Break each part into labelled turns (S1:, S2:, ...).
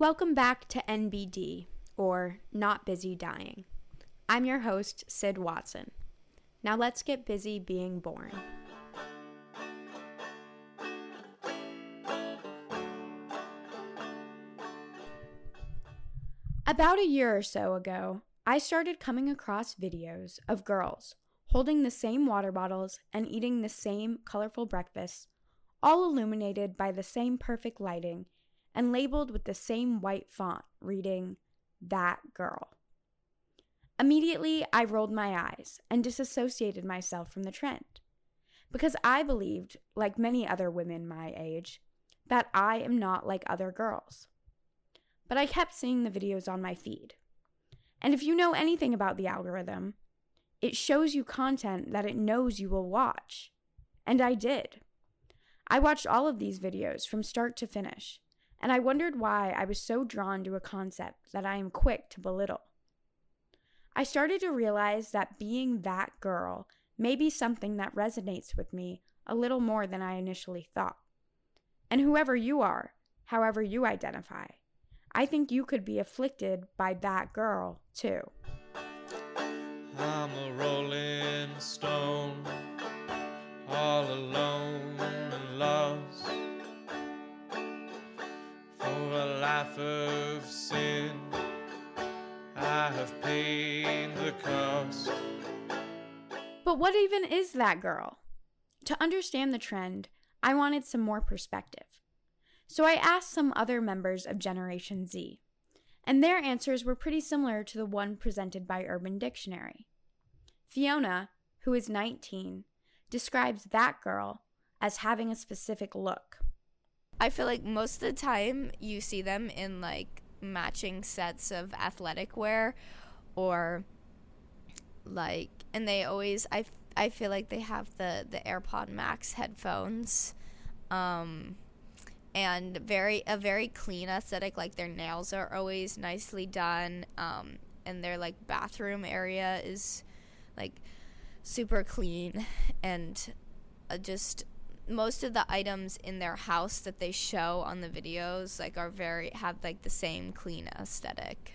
S1: Welcome back to NBD, or Not Busy Dying. I'm your host, Sid Watson. Now let's get busy being born. About a year or so ago, I started coming across videos of girls holding the same water bottles and eating the same colorful breakfasts, all illuminated by the same perfect lighting and labeled with the same white font reading, That Girl. Immediately, I rolled my eyes and disassociated myself from the trend. Because I believed, like many other women my age, that I am not like other girls. But I kept seeing the videos on my feed. And if you know anything about the algorithm, it shows you content that it knows you will watch. And I did. I watched all of these videos from start to finish, and I wondered why I was so drawn to a concept that I am quick to belittle. I started to realize that being that girl may be something that resonates with me a little more than I initially thought. And whoever you are, however you identify, I think you could be afflicted by that girl too.
S2: I'm a rolling stone, all alone and lost. Of sin, I have paid the cost.
S1: But what even is that girl? To understand the trend, I wanted some more perspective. So I asked some other members of Generation Z, and their answers were pretty similar to the one presented by Urban Dictionary. Fiona, who is 19, describes that girl as having a specific look.
S3: I feel like most of the time you see them in like matching sets of athletic wear or like and they always I, I feel like they have the the AirPod Max headphones um and very a very clean aesthetic like their nails are always nicely done um and their like bathroom area is like super clean and uh, just most of the items in their house that they show on the videos like are very have like the same clean aesthetic.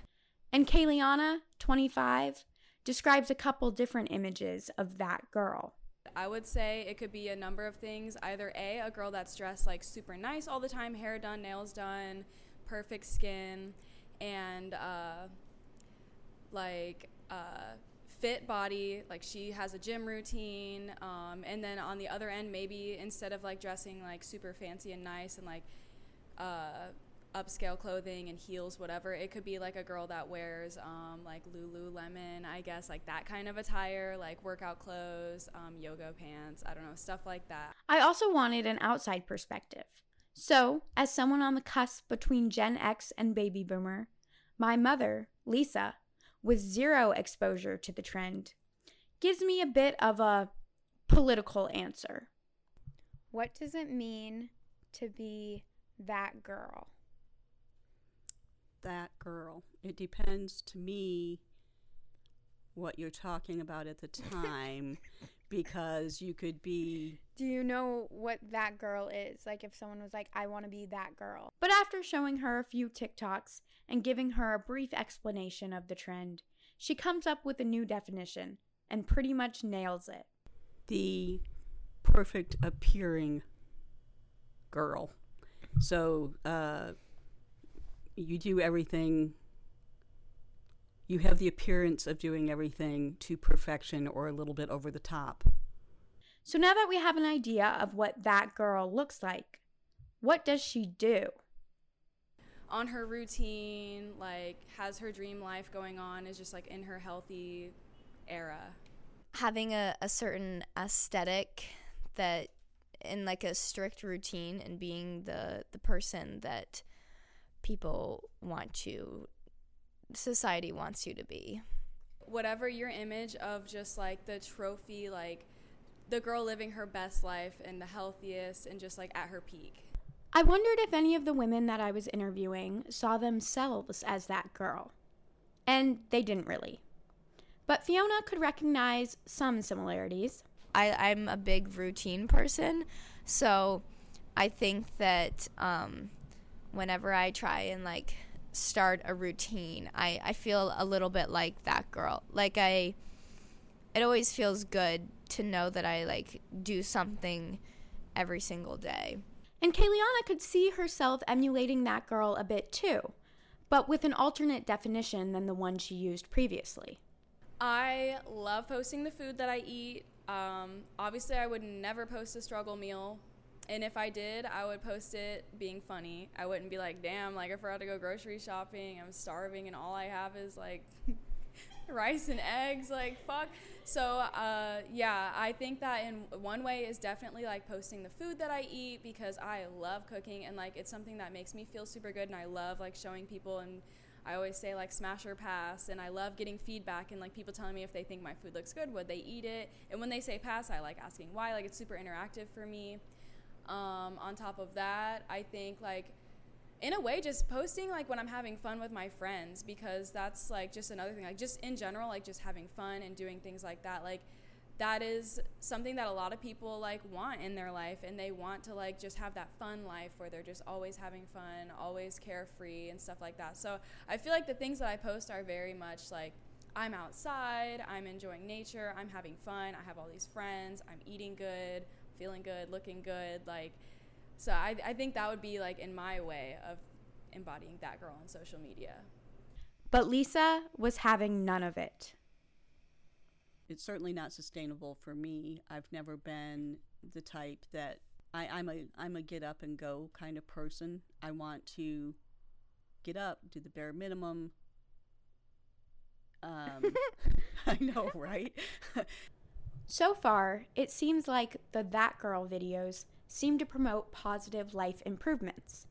S1: And Kayliana, 25, describes a couple different images of that girl.
S4: I would say it could be a number of things. Either A, a girl that's dressed like super nice all the time, hair done, nails done, perfect skin, and uh, like uh, fit body like she has a gym routine um, and then on the other end maybe instead of like dressing like super fancy and nice and like uh, upscale clothing and heels whatever it could be like a girl that wears um, like lululemon i guess like that kind of attire like workout clothes um, yoga pants i don't know stuff like that
S1: I also wanted an outside perspective. So, as someone on the cusp between Gen X and Baby Boomer, my mother, Lisa, with zero exposure to the trend, gives me a bit of a political answer. What does it mean to be that girl?
S5: that girl. It depends to me what you're talking about at the time because you could be
S1: Do you know what that girl is? Like if someone was like, I want to be that girl. But after showing her a few TikToks and giving her a brief explanation of the trend, she comes up with a new definition and pretty much nails it.
S5: the perfect appearing girl. So uh, you do everything, you have the appearance of doing everything to perfection or a little bit over the top.
S1: So now that we have an idea of what that girl looks like, what does she do?
S4: On her routine like has her dream life going on is just like in her healthy era
S3: Having a, a certain aesthetic that in like a strict routine and being the the person that people want you society wants you to be.
S4: whatever your image of just like the trophy like the girl living her best life and the healthiest and just like at her peak
S1: I wondered if any of the women that I was interviewing saw themselves as that girl. And they didn't really. But Fiona could recognize some similarities.
S3: I, I'm a big routine person, so I think that um, whenever I try and like start a routine. I, I feel a little bit like that girl. Like I it always feels good to know that I like do something every single day.
S1: And Kayliana could see herself emulating that girl a bit too, but with an alternate definition than the one she used previously.
S4: I love posting the food that I eat. Um, obviously, I would never post a struggle meal. And if I did, I would post it being funny. I wouldn't be like, damn, like I forgot to go grocery shopping. I'm starving and all I have is like rice and eggs. Like, fuck. So, uh, yeah, I think that in one way is definitely like posting the food that I eat because I love cooking and like it's something that makes me feel super good and I love like showing people and I always say like smash or pass and I love getting feedback and like people telling me if they think my food looks good, would they eat it? And when they say pass, I like asking why. Like it's super interactive for me. Um, on top of that, I think like in a way just posting like when i'm having fun with my friends because that's like just another thing like just in general like just having fun and doing things like that like that is something that a lot of people like want in their life and they want to like just have that fun life where they're just always having fun always carefree and stuff like that. So i feel like the things that i post are very much like i'm outside i'm enjoying nature i'm having fun i have all these friends i'm eating good feeling good looking good like so I, I think that would be like in my way of embodying that girl on social media.
S1: But Lisa was having none of it.
S5: It's certainly not sustainable for me. I've never been the type that I, I'm a I'm a get up and go kind of person. I want to get up, do the bare minimum. Um, I know, right?
S1: so far, it seems like the That Girl videos seem to promote positive life improvements.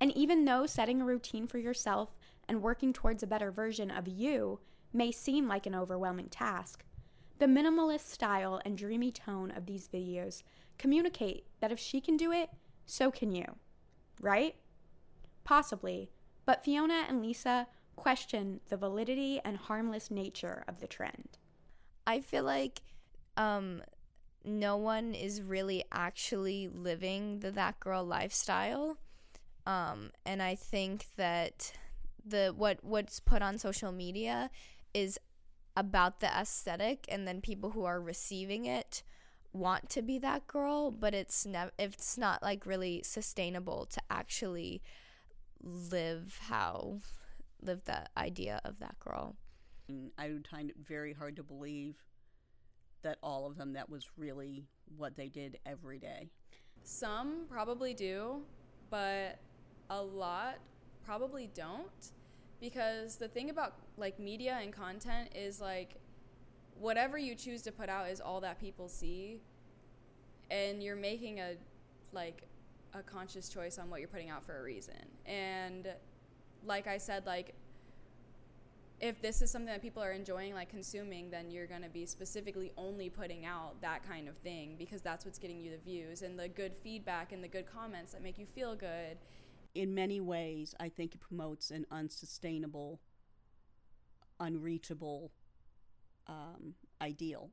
S1: And even though setting a routine for yourself and working towards a better version of you may seem like an overwhelming task, the minimalist style and dreamy tone of these videos communicate that if she can do it, so can you. Right? Possibly, but Fiona and Lisa question the validity and harmless nature of the trend.
S3: I feel like um, no one is really actually living the that girl lifestyle. Um, and I think that the what what's put on social media is about the aesthetic and then people who are receiving it want to be that girl but it's never it's not like really sustainable to actually live how live the idea of that girl
S5: i would find it very hard to believe that all of them that was really what they did every day?
S4: Some probably do, but a lot probably don't because the thing about like media and content is like whatever you choose to put out is all that people see and you're making a like a conscious choice on what you're putting out for a reason. And like I said like if this is something that people are enjoying like consuming then you're going to be specifically only putting out that kind of thing because that's what's getting you the views and the good feedback and the good comments that make you feel good.
S5: In many ways i think it promotes an unsustainable unreachable um, ideal.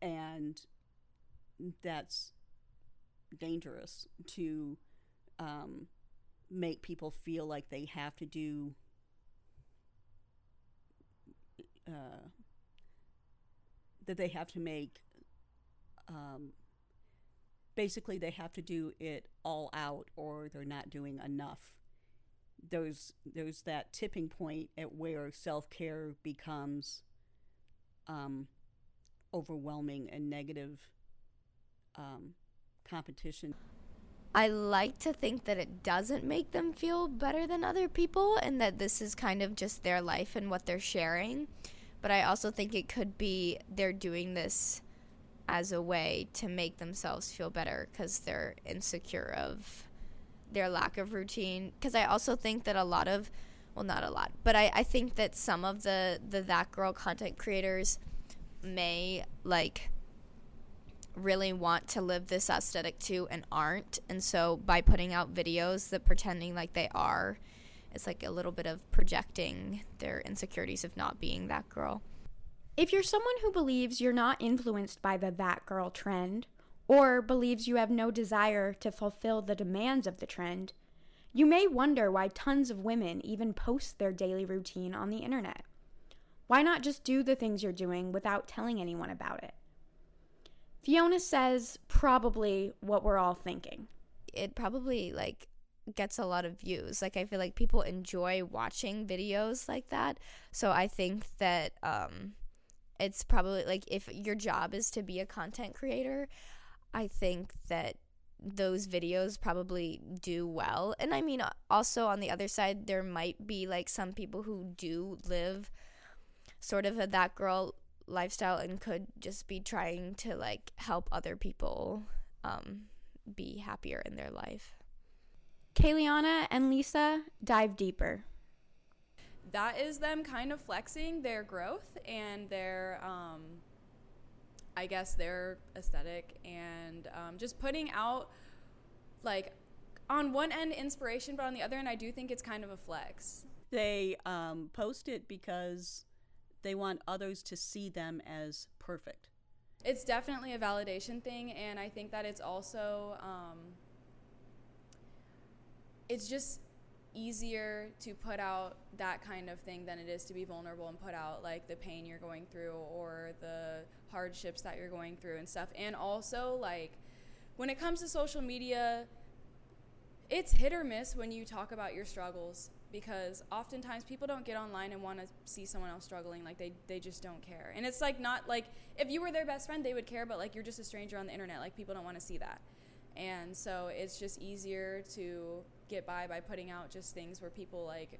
S5: And that's dangerous to um, make people feel like they have to do uh, that they have to make. Um, basically, they have to do it all out, or they're not doing enough. There's there's that tipping point at where self care becomes um, overwhelming and negative um, competition.
S3: I like to think that it doesn't make them feel better than other people and that this is kind of just their life and what they're sharing. But I also think it could be they're doing this as a way to make themselves feel better because they're insecure of their lack of routine. Because I also think that a lot of, well, not a lot, but I, I think that some of the, the That Girl content creators may like really want to live this aesthetic too and aren't. And so by putting out videos that pretending like they are, it's like a little bit of projecting their insecurities of not being that girl.
S1: If you're someone who believes you're not influenced by the that girl trend, or believes you have no desire to fulfill the demands of the trend, You may wonder why tons of women even post their daily routine on the internet. Why not just do the things you're doing without telling anyone about it? Fiona says probably what we're all thinking.
S3: It probably like gets a lot of views. Like I feel like people enjoy watching videos like that. So I think that um it's probably like if your job is to be a content creator, I think that those videos probably do well. And I mean also on the other side there might be like some people who do live sort of a that girl lifestyle and could just be trying to like help other people um, be happier in their life.
S1: Kayliana and Lisa dive deeper.
S4: That is them kind of flexing their growth and their, um, I guess, their aesthetic and um, just putting out, like, on one end, inspiration, but on the other end, I do think it's kind of a flex.
S5: They um, post it because they want others to see them as perfect.
S4: It's definitely a validation thing, and I think that it's also um, it's just easier to put out that kind of thing than it is to be vulnerable and put out like the pain you're going through or the hardships that you're going through and stuff. And also like when it comes to social media, it's hit or miss when you talk about your struggles because oftentimes people don't get online and want to see someone else struggling like they they just don't care and it's like not like if you were their best friend they would care but like you're just a stranger on the internet like people don't want to see that and so it's just easier to get by by putting out just things where people like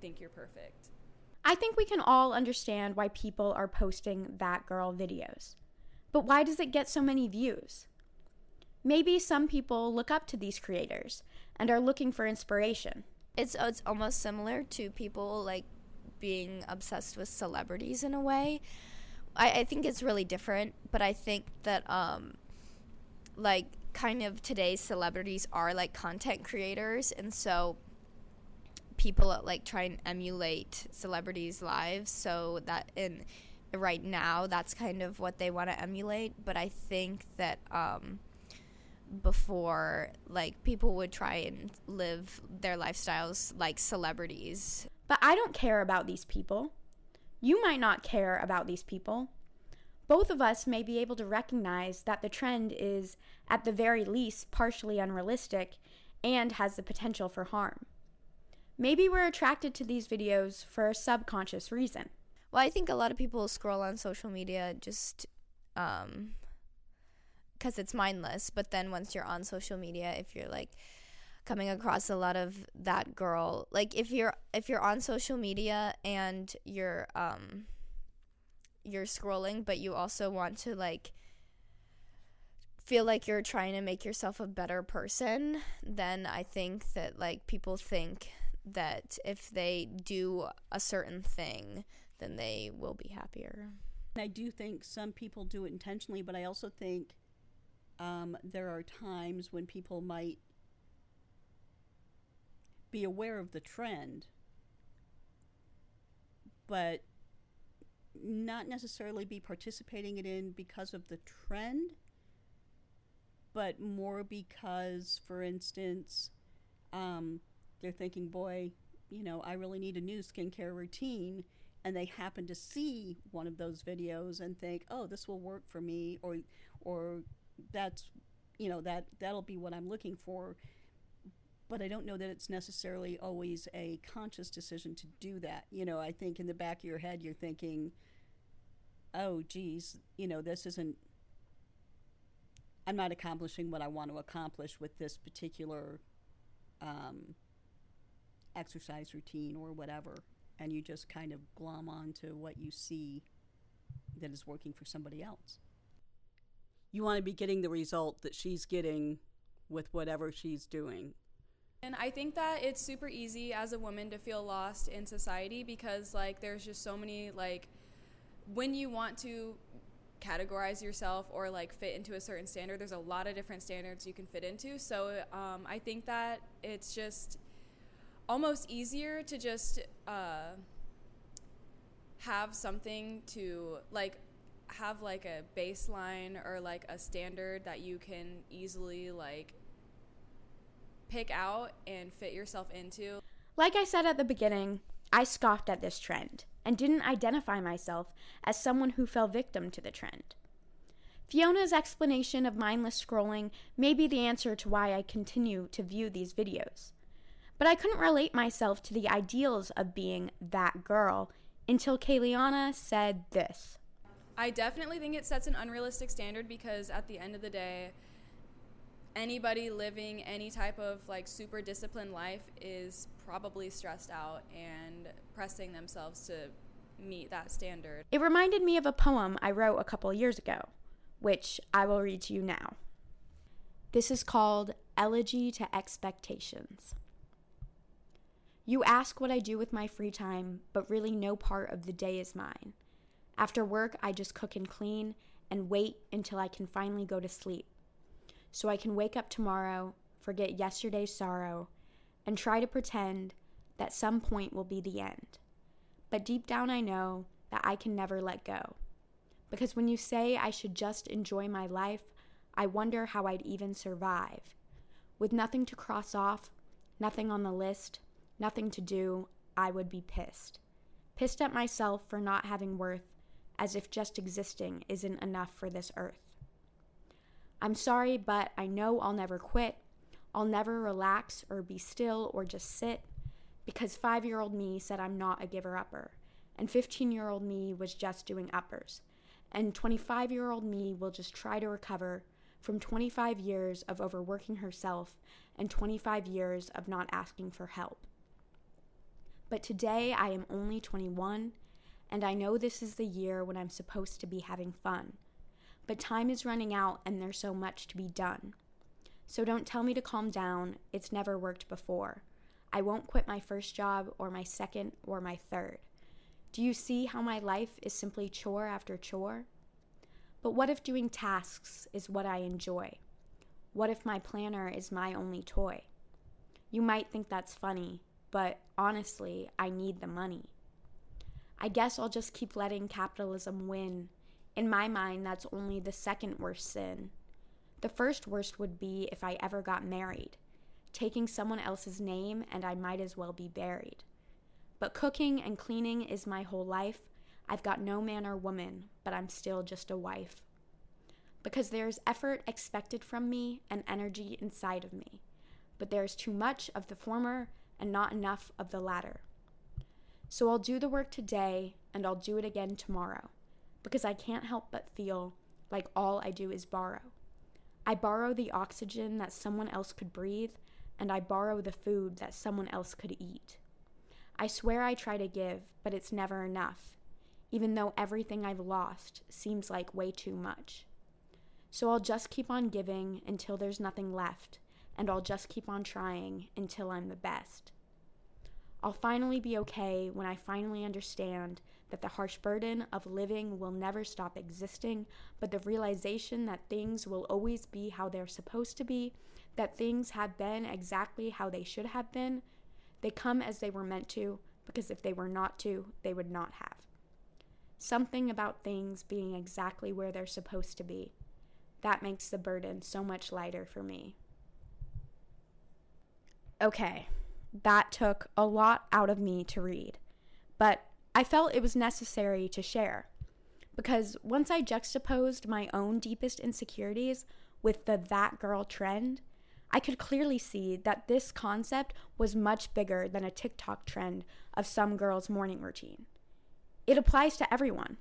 S4: think you're perfect
S1: I think we can all understand why people are posting that girl videos. But why does it get so many views? Maybe some people look up to these creators and are looking for inspiration.
S3: It's it's almost similar to people like being obsessed with celebrities in a way. I, I think it's really different, but I think that um like kind of today's celebrities are like content creators and so people like try and emulate celebrities' lives so that in right now that's kind of what they want to emulate but i think that um before like people would try and live their lifestyles like celebrities
S1: But I don't care about these people. You might not care about these people. Both of us may be able to recognize that the trend is, at the very least, partially unrealistic and has the potential for harm. Maybe we're attracted to these videos for a subconscious reason.
S3: well i think a lot of people scroll on social media just um because it's mindless but then once you're on social media if you're like coming across a lot of that girl like if you're if you're on social media and you're um you're scrolling but you also want to like feel like you're trying to make yourself a better person then i think that like people think that if they do a certain thing then they will be happier.
S5: I do think some people do it intentionally, but I also think um, there are times when people might be aware of the trend, but not necessarily be participating it in because of the trend, but more because, for instance, um, they're thinking, boy, you know, I really need a new skincare routine. And they happen to see one of those videos and think, oh, this will work for me, or, or that's, you know, that that'll be what I'm looking for. But I don't know that it's necessarily always a conscious decision to do that. You know, I think in the back of your head, you're thinking, oh, geez, you know, this isn't I'm not accomplishing what I want to accomplish with this particular um, exercise routine or whatever. And you just kind of glom on to what you see that is working for somebody else. You want to be getting the result that she's getting with whatever she's doing.
S4: And I think that it's super easy as a woman to feel lost in society because like there's just so many like when you want to categorize yourself or like fit into a certain standard there's a lot of different standards you can fit into so um, i think that it's just almost easier to just uh, have something to like have like a baseline or like a standard that you can easily like pick out and fit yourself into.
S1: Like I said at the beginning, I scoffed at this trend and didn't identify myself as someone who fell victim to the trend. Fiona's explanation of mindless scrolling may be the answer to why I continue to view these videos. But I couldn't relate myself to the ideals of being that girl until Kayliana said this.
S4: I definitely think it sets an unrealistic standard because at the end of the day, anybody living any type of like super disciplined life is probably stressed out and pressing themselves to meet that standard.
S1: It reminded me of a poem I wrote a couple years ago, which I will read to you now. This is called Elegy to Expectations. You ask what I do with my free time, but really no part of the day is mine. After work, I just cook and clean and wait until I can finally go to sleep. So I can wake up tomorrow, forget yesterday's sorrow, and try to pretend that some point will be the end. But deep down, I know that I can never let go. Because when you say I should just enjoy my life, I wonder how I'd even survive. With nothing to cross off, nothing on the list, nothing to do, I would be pissed. Pissed at myself for not having worth, as if just existing isn't enough for this earth. I'm sorry, but I know I'll never quit. I'll never relax or be still or just sit because five year old me said I'm not a giver upper, and 15 year old me was just doing uppers, and 25 year old me will just try to recover from 25 years of overworking herself and 25 years of not asking for help. But today I am only 21, and I know this is the year when I'm supposed to be having fun. But time is running out, and there's so much to be done. So don't tell me to calm down, it's never worked before. I won't quit my first job, or my second, or my third. Do you see how my life is simply chore after chore? But what if doing tasks is what I enjoy? What if my planner is my only toy? You might think that's funny, but honestly, I need the money. I guess I'll just keep letting capitalism win. In my mind, that's only the second worst sin. The first worst would be if I ever got married, taking someone else's name, and I might as well be buried. But cooking and cleaning is my whole life. I've got no man or woman, but I'm still just a wife. Because there's effort expected from me and energy inside of me, but there's too much of the former and not enough of the latter. So I'll do the work today and I'll do it again tomorrow because I can't help but feel like all I do is borrow. I borrow the oxygen that someone else could breathe, and I borrow the food that someone else could eat. I swear I try to give, but it's never enough, even though everything I've lost seems like way too much. So I'll just keep on giving until there's nothing left, and I'll just keep on trying until I'm the best. I'll finally be okay when I finally understand that the harsh burden of living will never stop existing, but the realization that things will always be how they're supposed to be, that things have been exactly how they should have been, they come as they were meant to, because if they were not to, they would not have. Something about things being exactly where they're supposed to be. That makes the burden so much lighter for me. Okay, that took a lot out of me to read, but I felt it was necessary to share. Because once I juxtaposed my own deepest insecurities with the that girl trend, I could clearly see that this concept was much bigger than a TikTok trend of some girl's morning routine. It applies to everyone.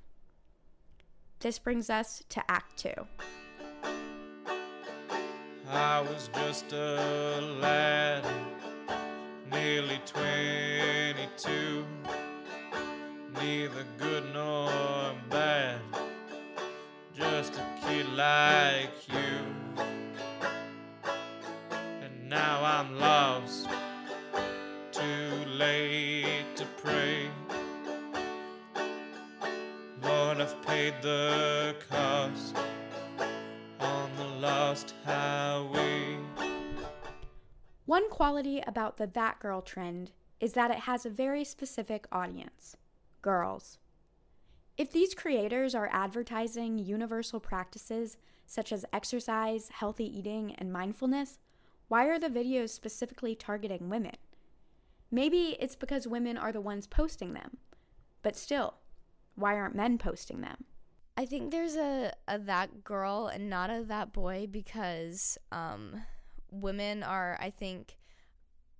S1: This brings us to Act Two.
S2: I was just a lad, nearly 22 neither good nor bad. Just a kid like you. And now I'm lost, too late to pray. Lord, I've paid the cost on the lost highway.
S1: One quality about the That Girl trend is that it has a very specific audience girls. If these creators are advertising universal practices such as exercise, healthy eating, and mindfulness, why are the videos specifically targeting women? Maybe it's because women are the ones posting them. But still, why aren't men posting them?
S3: I think there's a, a that girl and not a that boy because um, women are, I think,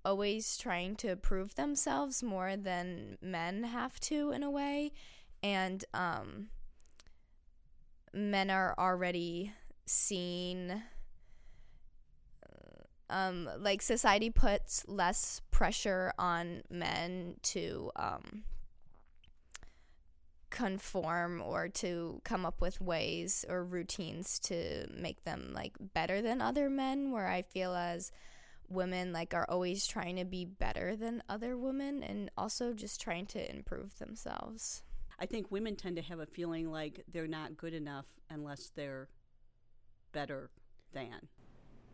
S3: always trying to prove themselves more than men have to in a way. And um, men are already seen um, like society puts less pressure on men to um, conform or to come up with ways or routines to make them like better than other men where i feel as women like are always trying to be better than other women and also just trying to improve themselves
S5: I think women tend to have a feeling like they're not good enough unless they're better than.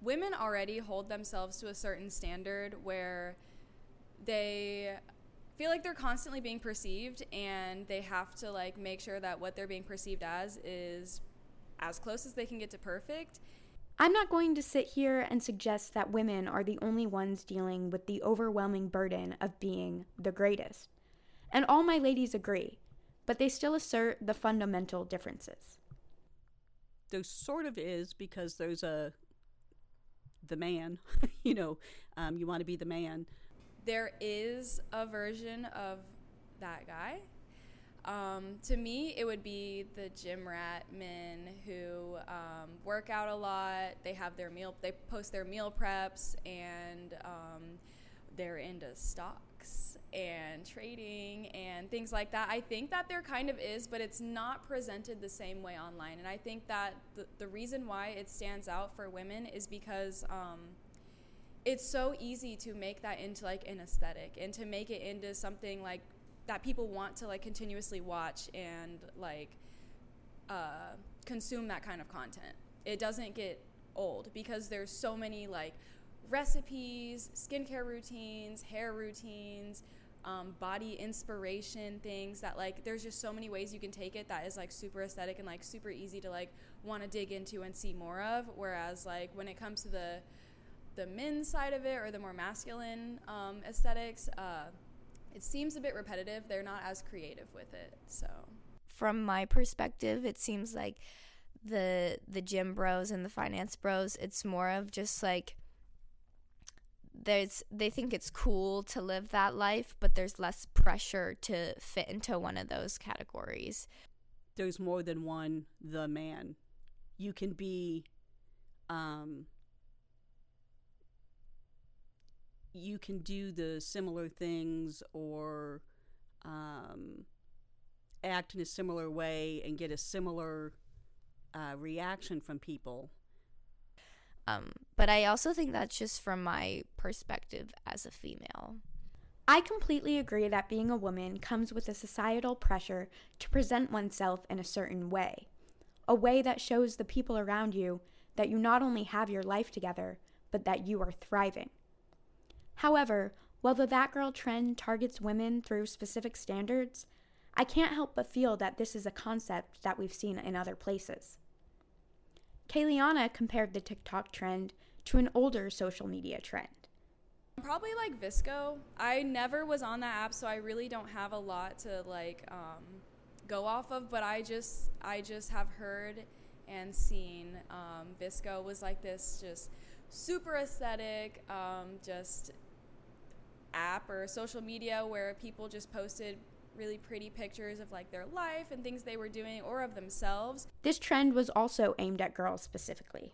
S4: women already hold themselves to a certain standard where they feel like they're constantly being perceived and they have to like make sure that what they're being perceived as is as close as they can get to perfect
S1: I'm not going to sit here and suggest that women are the only ones dealing with the overwhelming burden of being the greatest. And all my ladies agree, but they still assert the fundamental differences.
S5: There sort of is because there's a the man, you know, um, you want to be the man.
S4: there is a version of that guy. Um, to me, it would be the gym rat men who um, work out a lot. They have their meal, they post their meal preps, and um, they're into stocks and trading and things like that. I think that there kind of is, but it's not presented the same way online. And I think that the, the reason why it stands out for women is because. Um, it's so easy to make that into like an aesthetic and to make it into something like that people want to like continuously watch and like uh, consume that kind of content. It doesn't get old because there's so many like recipes, skincare routines, hair routines, um, body inspiration things that like there's just so many ways you can take it that is like super aesthetic and like super easy to like want to dig into and see more of. Whereas like when it comes to the the men's side of it or the more masculine um, aesthetics, uh, it seems a bit repetitive. They're not as creative with it. So
S3: from my perspective, it seems like the the gym bros and the finance bros, it's more of just like there's they think it's cool to live that life, but there's less pressure to fit into one of those categories.
S5: There's more than one the man. You can be um you can do the similar things or um, act in a similar way and get a similar uh, reaction from people.
S3: Um, but I also think that's just from my perspective as a female.
S1: I completely agree that being a woman comes with a societal pressure to present oneself in a certain way, a way that shows the people around you that you not only have your life together, but that you are thriving. However, while the That Girl trend targets women through specific standards, I can't help but feel that this is a concept that we've seen in other places. Kayliana compared the TikTok trend to an older social media trend.
S4: probably like VSCO. I never was on that app, so I really don't have a lot to like um, go off of. But I just I just have heard and seen um, VSCO was like this just super aesthetic, um, just app or social media where people just posted really pretty pictures of like their life and things they were doing or of themselves.
S1: This trend was also aimed at girls specifically.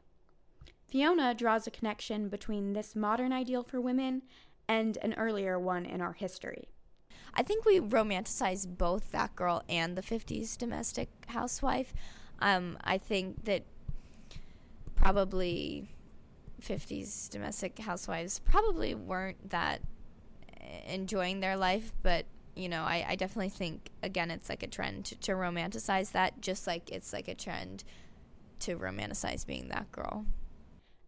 S1: Fiona draws a connection between this modern ideal for women and an earlier one in our history.
S3: I think we romanticize both that girl and the 50s domestic housewife. Um, I think that probably 50s domestic housewives probably weren't that enjoying their life, but you know, I, I definitely think again it's like a trend to, to romanticize that, just like it's like a trend to romanticize being that girl.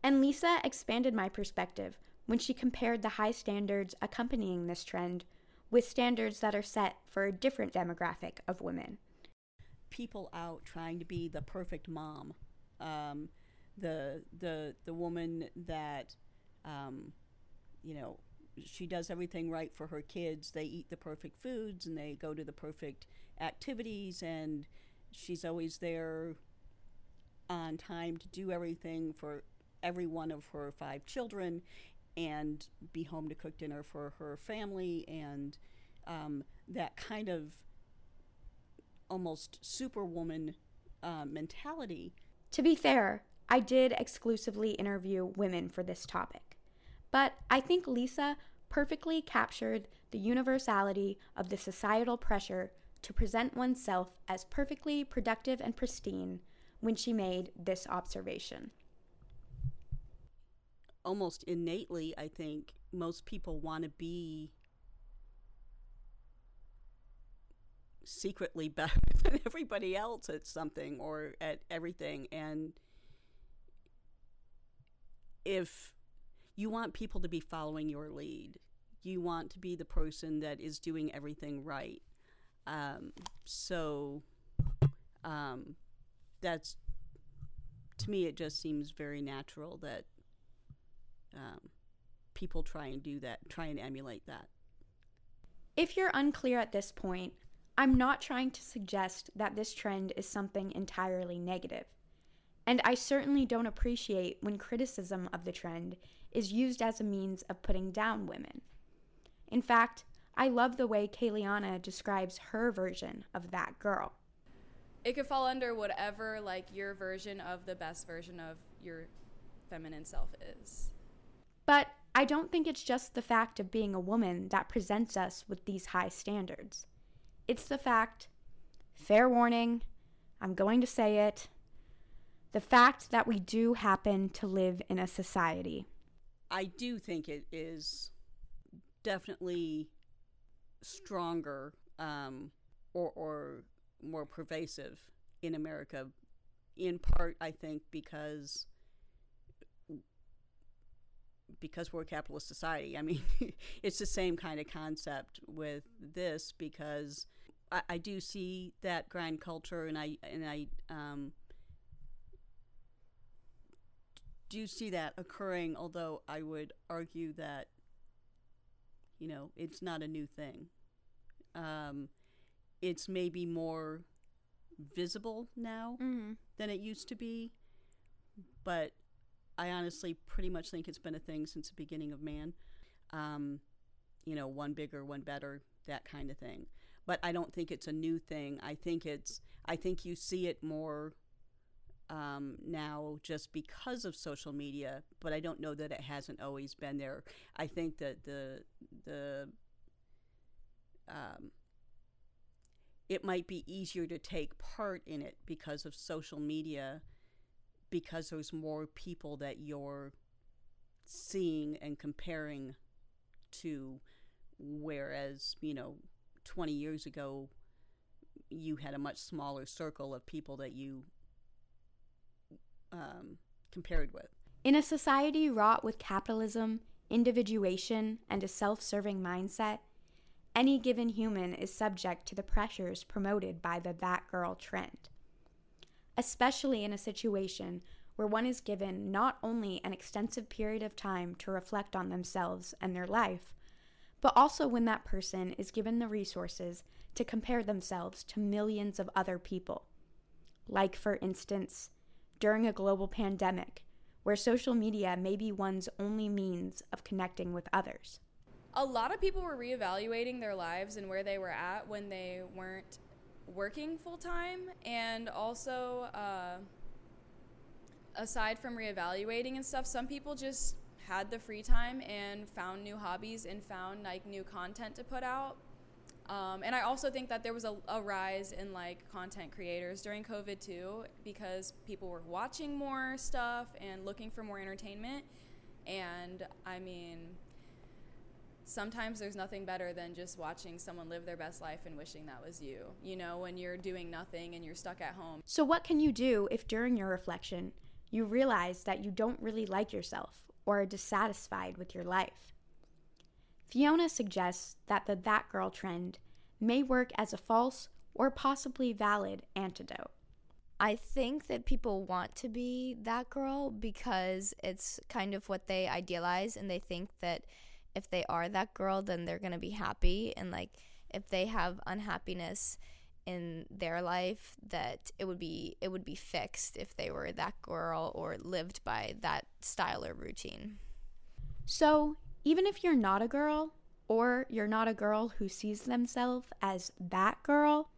S1: And Lisa expanded my perspective when she compared the high standards accompanying this trend with standards that are set for a different demographic of women.
S5: People out trying to be the perfect mom, um, the the the woman that um, you know, she does everything right for her kids. They eat the perfect foods and they go to the perfect activities, and she's always there on time to do everything for every one of her five children and be home to cook dinner for her family and um, that kind of almost superwoman uh, mentality.
S1: To be fair, I did exclusively interview women for this topic, but I think Lisa perfectly captured the universality of the societal pressure to present oneself as perfectly productive and pristine when she made this observation.
S5: Almost innately, I think most people want to be secretly better than everybody else at something or at everything. And if you want people to be following your lead, you want to be the person that is doing everything right. Um, so um, that's to me, it just seems very natural that um, people try and do that, try and emulate that.
S1: If you're unclear at this point, I'm not trying to suggest that this trend is something entirely negative. And I certainly don't appreciate when criticism of the trend is used as a means of putting down women. In fact, I love the way Kayliana describes her version of that girl.
S4: It could fall under whatever like your version of the best version of your feminine self is.
S1: But I don't think it's just the fact of being a woman that presents us with these high standards. It's the fact, fair warning, I'm going to say it, the fact that we do happen to live in a society.
S5: I do think it is definitely stronger um, or, or more pervasive in America, in part, I think, because because we're a capitalist society. I mean, it's the same kind of concept with this because I, I, do see that grind culture, and I and I um, do see that occurring. Although I would argue that you know it's not a new thing. Um, it's maybe more visible now
S1: mm-hmm.
S5: than it used to be, but I honestly pretty much think it's been a thing since the beginning of man. Um, you know, one bigger, one better, that kind of thing. But I don't think it's a new thing. I think it's I think you see it more um, now just because of social media, but I don't know that it hasn't always been there. I think that the the um, it might be easier to take part in it because of social media because there's more people that you're seeing and comparing to whereas you know 20 years ago you had a much smaller circle of people that you um, compared with
S1: in a society wrought with capitalism individuation and a self-serving mindset any given human is subject to the pressures promoted by the that girl trend. Especially in a situation where one is given not only an extensive period of time to reflect on themselves and their life, but also when that person is given the resources to compare themselves to millions of other people. Like, for instance, during a global pandemic, where social media may be one's only means of connecting with others
S4: a lot of people were reevaluating their lives and where they were at when they weren't working full time, and also uh, aside from reevaluating and stuff, some people just had the free time and found new hobbies and found like new content to put out. Um, and I also think that there was a, a rise in like content creators during COVID too, because people were watching more stuff and looking for more entertainment. And I mean, sometimes there's nothing better than just watching someone live their best life and wishing that was you. You know, when you're doing nothing and you're stuck at home.
S1: So, what can you do if during your reflection you realize that you don't really like yourself or are dissatisfied with your life? Fiona suggests that the that girl trend may work as a false or possibly valid antidote.
S3: I think that people want to be that girl because it's kind of what they idealize and they think that if they are that girl then they're going to be happy and like if they have unhappiness in their life that it would be it would be fixed if they were that girl or lived by that style or routine.
S1: So, even if you're not a girl, or you're not a girl who sees themselves as that girl,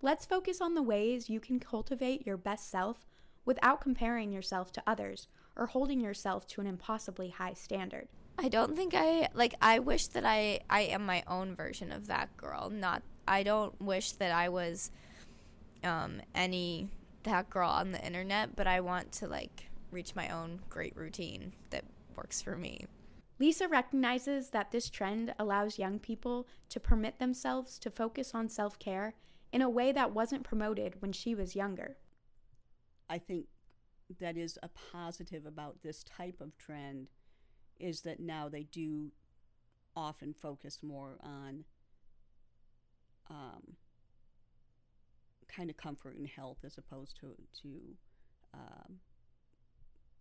S1: let's focus on the ways you can cultivate your best self without comparing yourself to others or holding yourself to an impossibly high standard.
S3: I don't think I like I wish that I I am my own version of that girl. Not I don't wish that I was um any that girl on the internet, but I want to like reach my own great routine that works for me.
S1: Lisa recognizes that this trend allows young people to permit themselves to focus on self care in a way that wasn't promoted when she was younger.
S5: I think that is a positive about this type of trend is that now they do often focus more on um, kind of comfort and health as opposed to to um,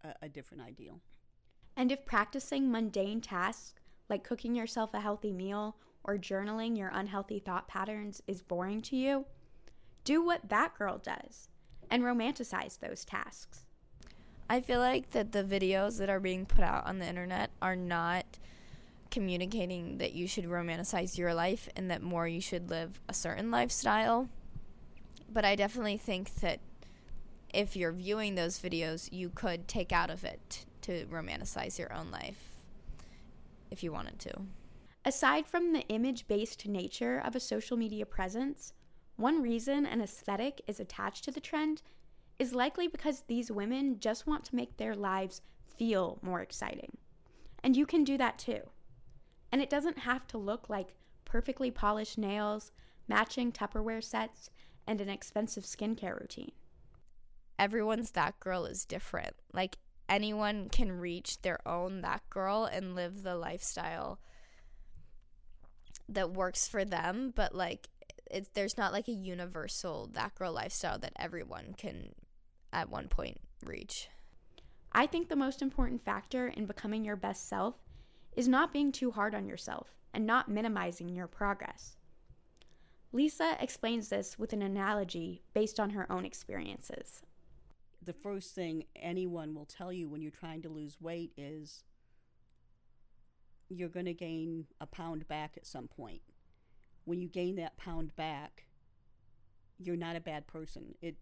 S5: a, a different ideal.
S1: And if practicing mundane tasks like cooking yourself a healthy meal or journaling your unhealthy thought patterns is boring to you, do what that girl does and romanticize those tasks.
S3: I feel like that the videos that are being put out on the internet are not communicating that you should romanticize your life and that more you should live a certain lifestyle. But I definitely think that if you're viewing those videos, you could take out of it to romanticize your own life if you wanted to.
S1: Aside from the image based nature of a social media presence, one reason an aesthetic is attached to the trend is likely because these women just want to make their lives feel more exciting. And you can do that too. And it doesn't have to look like perfectly polished nails, matching Tupperware sets, and an expensive skincare routine.
S3: Everyone's that girl is different. Like anyone can reach their own that girl and live the lifestyle that works for them, but like it's there's not like a universal that girl lifestyle that everyone can at one point reach.
S1: I think the most important factor in becoming your best self is not being too hard on yourself and not minimizing your progress. Lisa explains this with an analogy based on her own experiences.
S5: The first thing anyone will tell you when you're trying to lose weight is you're going to gain a pound back at some point. When you gain that pound back, you're not a bad person. It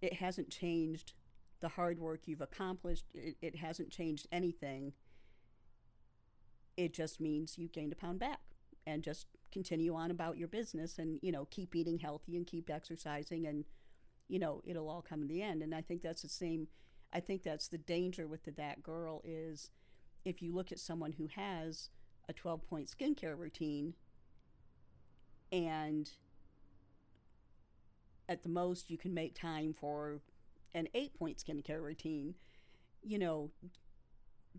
S5: it hasn't changed the hard work you've accomplished. It, it hasn't changed anything. It just means you gained a pound back and just continue on about your business and, you know, keep eating healthy and keep exercising and, you know, it'll all come in the end. And I think that's the same. I think that's the danger with the that girl is if you look at someone who has a 12 point skincare routine and at the most you can make time for an eight point skincare routine you know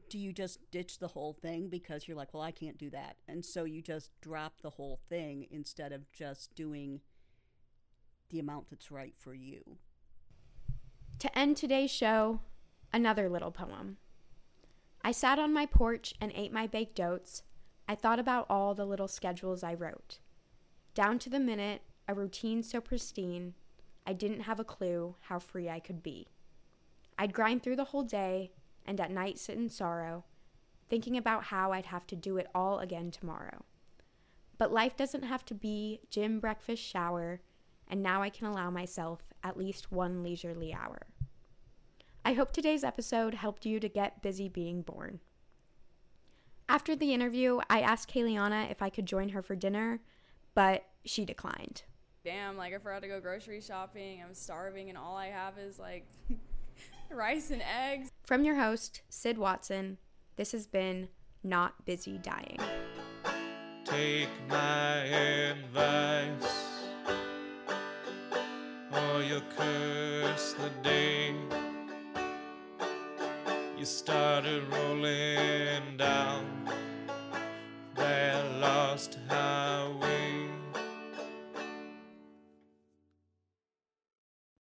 S5: do you just ditch the whole thing because you're like well i can't do that and so you just drop the whole thing instead of just doing the amount that's right for you
S1: To end today's show, another little poem. I sat on my porch and ate my baked oats. I thought about all the little schedules I wrote. Down to the minute, a routine so pristine, I didn't have a clue how free I could be. I'd grind through the whole day and at night sit in sorrow, thinking about how I'd have to do it all again tomorrow. But life doesn't have to be gym, breakfast, shower, and now I can allow myself at least one leisurely hour. I hope today's episode helped you to get busy being born. After the interview, I asked Kayliana if I could join her for dinner, but she declined.
S4: Damn, like I forgot to go grocery shopping, I'm starving, and all I have is like rice and eggs.
S1: From your host, Sid Watson, this has been Not Busy Dying.
S2: Take my advice, or you'll curse the day you started rolling down that lost highway.